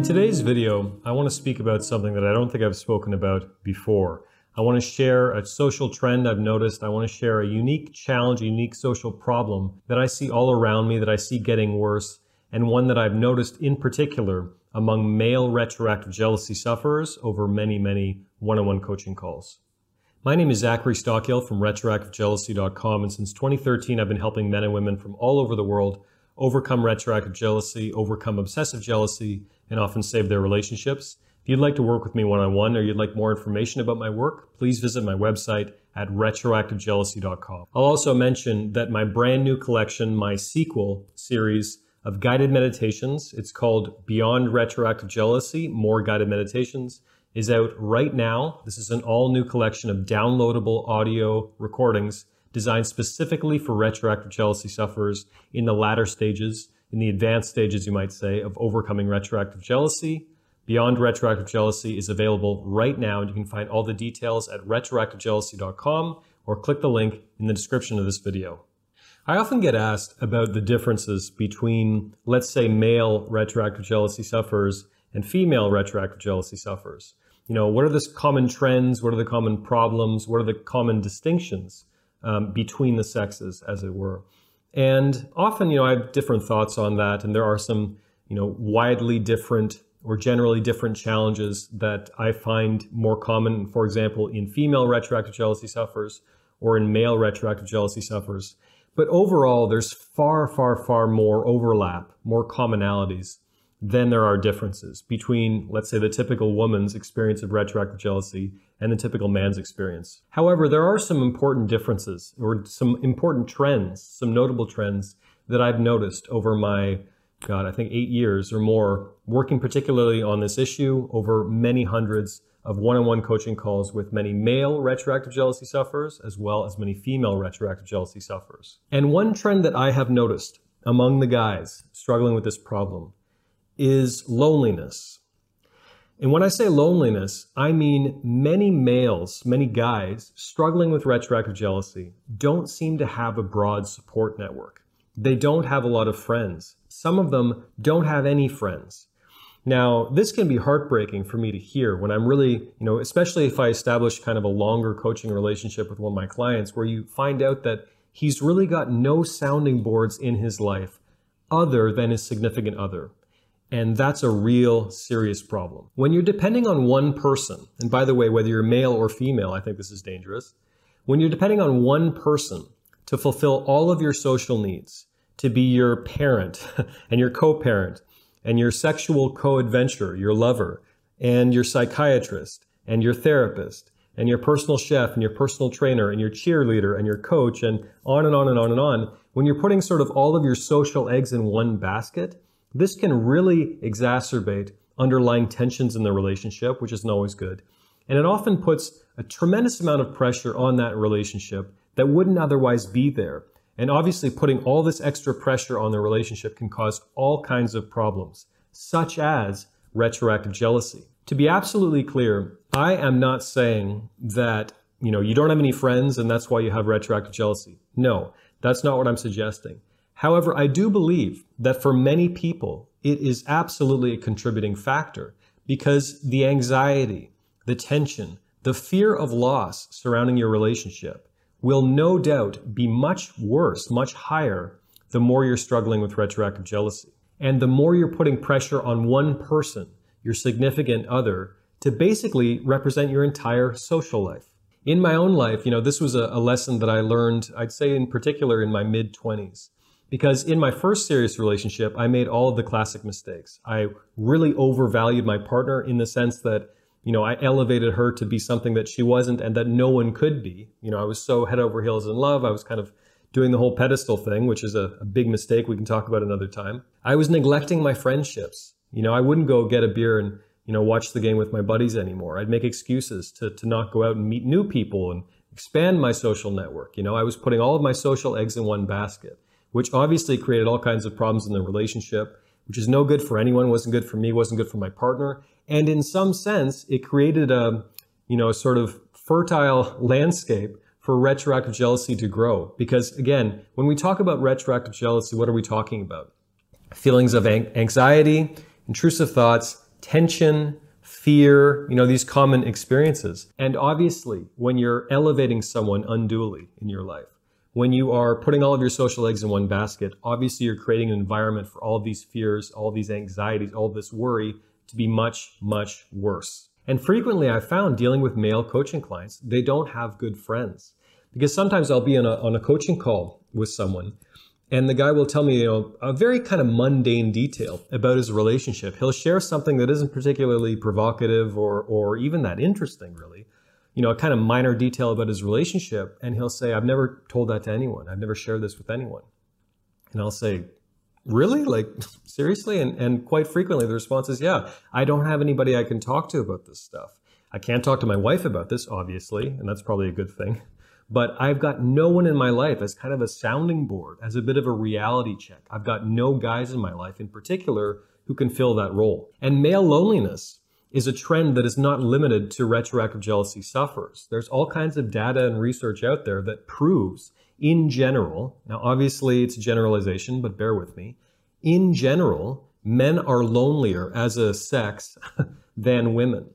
In today's video, I want to speak about something that I don't think I've spoken about before. I want to share a social trend I've noticed. I want to share a unique challenge, a unique social problem that I see all around me, that I see getting worse, and one that I've noticed in particular among male retroactive jealousy sufferers over many, many one-on-one coaching calls. My name is Zachary Stockill from retroactivejealousy.com, and since 2013, I've been helping men and women from all over the world overcome retroactive jealousy, overcome obsessive jealousy, and often save their relationships. If you'd like to work with me one on one or you'd like more information about my work, please visit my website at retroactivejealousy.com. I'll also mention that my brand new collection, my sequel series of guided meditations, it's called Beyond Retroactive Jealousy More Guided Meditations, is out right now. This is an all new collection of downloadable audio recordings designed specifically for retroactive jealousy sufferers in the latter stages in the advanced stages, you might say, of overcoming retroactive jealousy. Beyond Retroactive Jealousy is available right now, and you can find all the details at retroactivejealousy.com or click the link in the description of this video. I often get asked about the differences between, let's say, male retroactive jealousy sufferers and female retroactive jealousy sufferers. You know, what are the common trends? What are the common problems? What are the common distinctions um, between the sexes, as it were? And often, you know, I have different thoughts on that, and there are some, you know, widely different or generally different challenges that I find more common, for example, in female retroactive jealousy sufferers or in male retroactive jealousy sufferers. But overall, there's far, far, far more overlap, more commonalities then there are differences between, let's say, the typical woman's experience of retroactive jealousy and the typical man's experience. However, there are some important differences or some important trends, some notable trends that I've noticed over my, God, I think eight years or more, working particularly on this issue over many hundreds of one-on-one coaching calls with many male retroactive jealousy sufferers as well as many female retroactive jealousy sufferers. And one trend that I have noticed among the guys struggling with this problem is loneliness. And when I say loneliness, I mean many males, many guys struggling with retroactive jealousy don't seem to have a broad support network. They don't have a lot of friends. Some of them don't have any friends. Now, this can be heartbreaking for me to hear when I'm really, you know, especially if I establish kind of a longer coaching relationship with one of my clients where you find out that he's really got no sounding boards in his life other than his significant other. And that's a real serious problem. When you're depending on one person, and by the way, whether you're male or female, I think this is dangerous. When you're depending on one person to fulfill all of your social needs, to be your parent and your co-parent and your sexual co-adventurer, your lover, and your psychiatrist and your therapist and your personal chef and your personal trainer and your cheerleader and your coach and on and on and on and on, when you're putting sort of all of your social eggs in one basket, this can really exacerbate underlying tensions in the relationship, which isn't always good. And it often puts a tremendous amount of pressure on that relationship that wouldn't otherwise be there. And obviously, putting all this extra pressure on the relationship can cause all kinds of problems, such as retroactive jealousy. To be absolutely clear, I am not saying that, you know, you don't have any friends and that's why you have retroactive jealousy. No, that's not what I'm suggesting. However, I do believe that for many people, it is absolutely a contributing factor because the anxiety, the tension, the fear of loss surrounding your relationship will no doubt be much worse, much higher, the more you're struggling with retroactive jealousy. And the more you're putting pressure on one person, your significant other, to basically represent your entire social life. In my own life, you know, this was a, a lesson that I learned, I'd say in particular in my mid 20s. Because in my first serious relationship, I made all of the classic mistakes. I really overvalued my partner in the sense that, you know, I elevated her to be something that she wasn't and that no one could be. You know, I was so head over heels in love. I was kind of doing the whole pedestal thing, which is a, a big mistake we can talk about another time. I was neglecting my friendships. You know, I wouldn't go get a beer and, you know, watch the game with my buddies anymore. I'd make excuses to, to not go out and meet new people and expand my social network. You know, I was putting all of my social eggs in one basket which obviously created all kinds of problems in the relationship, which is no good for anyone, wasn't good for me, wasn't good for my partner. And in some sense, it created a, you know, sort of fertile landscape for retroactive jealousy to grow. Because again, when we talk about retroactive jealousy, what are we talking about? Feelings of anxiety, intrusive thoughts, tension, fear, you know, these common experiences. And obviously, when you're elevating someone unduly in your life, when you are putting all of your social eggs in one basket, obviously you're creating an environment for all these fears, all these anxieties, all this worry to be much, much worse. And frequently I found dealing with male coaching clients, they don't have good friends. Because sometimes I'll be on a, on a coaching call with someone and the guy will tell me, you know, a very kind of mundane detail about his relationship. He'll share something that isn't particularly provocative or, or even that interesting, really. You know, a kind of minor detail about his relationship. And he'll say, I've never told that to anyone. I've never shared this with anyone. And I'll say, really? Like, seriously? And, and quite frequently the response is, yeah, I don't have anybody I can talk to about this stuff. I can't talk to my wife about this, obviously, and that's probably a good thing but I've got no one in my life as kind of a sounding board, as a bit of a reality check. I've got no guys in my life in particular who can fill that role. And male loneliness is a trend that is not limited to retroactive jealousy sufferers. There's all kinds of data and research out there that proves in general, now obviously it's generalization, but bear with me. In general, men are lonelier as a sex than women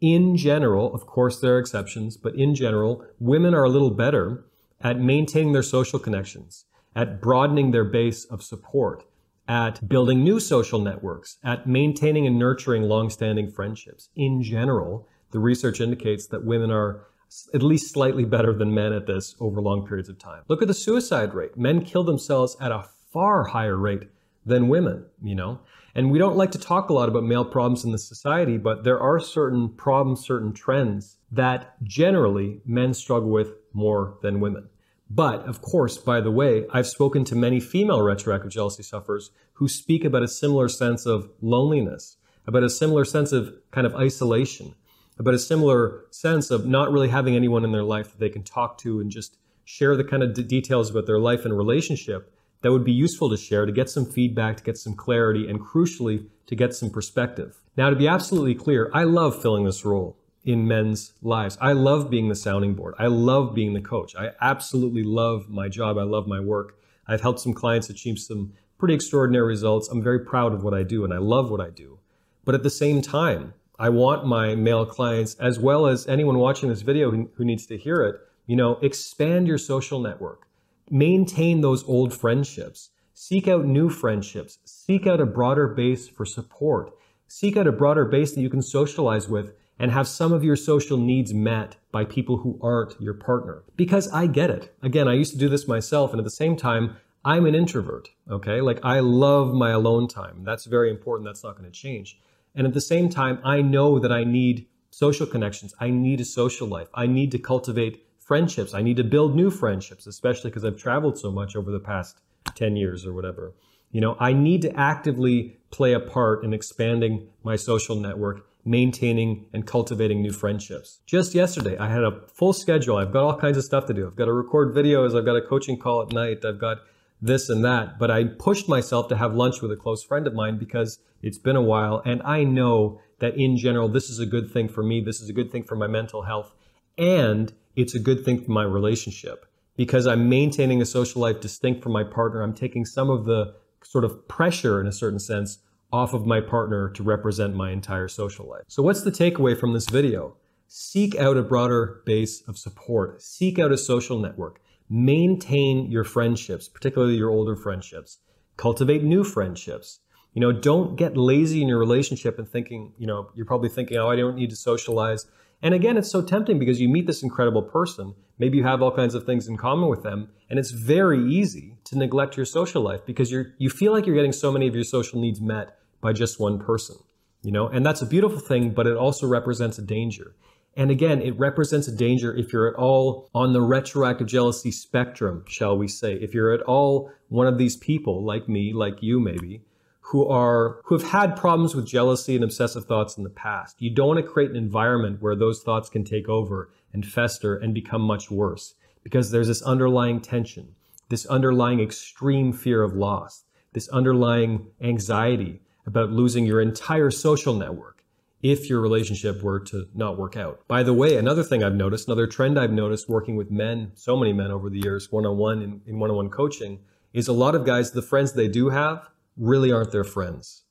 in general, of course, there are exceptions, but in general, women are a little better at maintaining their social connections, at broadening their base of support, at building new social networks, at maintaining and nurturing long-standing friendships. In general, the research indicates that women are at least slightly better than men at this over long periods of time. Look at the suicide rate. Men kill themselves at a far higher rate than women, you know? And we don't like to talk a lot about male problems in the society, but there are certain problems, certain trends that generally men struggle with more than women. But of course, by the way, I've spoken to many female retroactive jealousy sufferers who speak about a similar sense of loneliness, about a similar sense of kind of isolation, about a similar sense of not really having anyone in their life that they can talk to and just share the kind of d- details about their life and relationship that would be useful to share to get some feedback, to get some clarity, and crucially, to get some perspective. Now, to be absolutely clear, I love filling this role in men's lives. I love being the sounding board. I love being the coach. I absolutely love my job. I love my work. I've helped some clients achieve some pretty extraordinary results. I'm very proud of what I do and I love what I do. But at the same time, I want my male clients, as well as anyone watching this video who, needs to hear it, you know, expand your social network maintain those old friendships. Seek out new friendships. Seek out a broader base for support. Seek out a broader base that you can socialize with and have some of your social needs met by people who aren't your partner. Because I get it. Again, I used to do this myself, and at the same time, I'm an introvert, okay? Like, I love my alone time. That's very important. That's not going to change. And at the same time, I know that I need social connections. I need a social life. I need to cultivate friendships. I need to build new friendships, especially because I've traveled so much over the past 10 years or whatever. You know, I need to actively play a part in expanding my social network, maintaining and cultivating new friendships. Just yesterday, I had a full schedule. I've got all kinds of stuff to do. I've got to record videos. I've got a coaching call at night. I've got this and that. But I pushed myself to have lunch with a close friend of mine because it's been a while. And I know that in general, this is a good thing for me. This is a good thing for my mental health. And it's a good thing for my relationship because I'm maintaining a social life distinct from my partner. I'm taking some of the sort of pressure in a certain sense off of my partner to represent my entire social life. So what's the takeaway from this video? Seek out a broader base of support. Seek out a social network. Maintain your friendships, particularly your older friendships. Cultivate new friendships. You know, don't get lazy in your relationship and thinking, you know, you're probably thinking, oh, I don't need to socialize. And again, it's so tempting because you meet this incredible person. Maybe you have all kinds of things in common with them. And it's very easy to neglect your social life because you're, you feel like you're getting so many of your social needs met by just one person, you know? And that's a beautiful thing, but it also represents a danger. And again, it represents a danger if you're at all on the retroactive jealousy spectrum, shall we say. If you're at all one of these people, like me, like you maybe, who are who have had problems with jealousy and obsessive thoughts in the past. You don't want to create an environment where those thoughts can take over and fester and become much worse because there's this underlying tension, this underlying extreme fear of loss, this underlying anxiety about losing your entire social network if your relationship were to not work out. By the way, another thing I've noticed, another trend I've noticed working with men, so many men over the years, one on one in one on one coaching, is a lot of guys, the friends they do have really aren't their friends.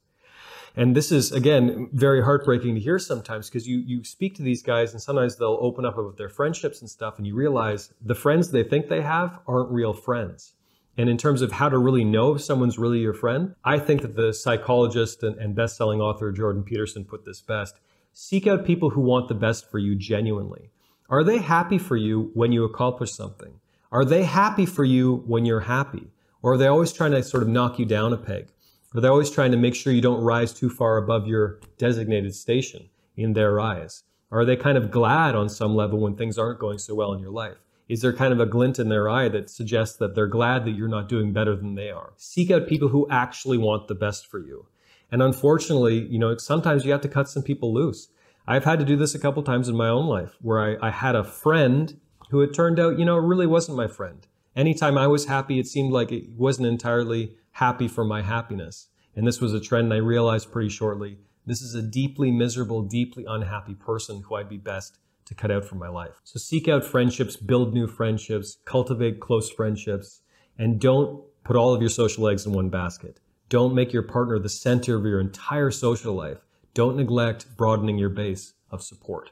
And this is, again, very heartbreaking to hear sometimes because you, you speak to these guys and sometimes they'll open up about their friendships and stuff and you realize the friends they think they have aren't real friends. And in terms of how to really know if someone's really your friend, I think that the psychologist and, and best selling author Jordan Peterson put this best. Seek out people who want the best for you genuinely. Are they happy for you when you accomplish something? Are they happy for you when you're happy? Or are they always trying to sort of knock you down a peg? Or they're always trying to make sure you don't rise too far above your designated station in their eyes? Are they kind of glad on some level when things aren't going so well in your life? Is there kind of a glint in their eye that suggests that they're glad that you're not doing better than they are? Seek out people who actually want the best for you. And unfortunately, you know, sometimes you have to cut some people loose. I've had to do this a couple times in my own life where I, I had a friend who it turned out, you know, really wasn't my friend. Anytime I was happy, it seemed like it wasn't entirely happy for my happiness. And this was a trend I realized pretty shortly. This is a deeply miserable, deeply unhappy person who I'd be best to cut out from my life. So seek out friendships, build new friendships, cultivate close friendships, and don't put all of your social eggs in one basket. Don't make your partner the center of your entire social life. Don't neglect broadening your base of support.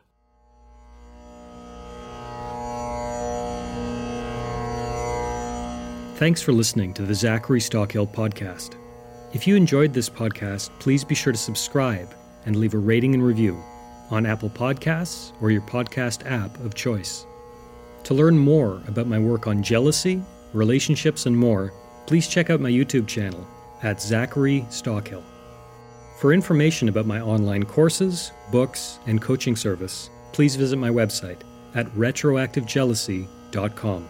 Thanks for listening to the Zachary Stockill podcast. If you enjoyed this podcast, please be sure to subscribe and leave a rating and review on Apple Podcasts or your podcast app of choice. To learn more about my work on jealousy, relationships, and more, please check out my YouTube channel at Zachary Stockill. For information about my online courses, books, and coaching service, please visit my website at retroactivejealousy.com.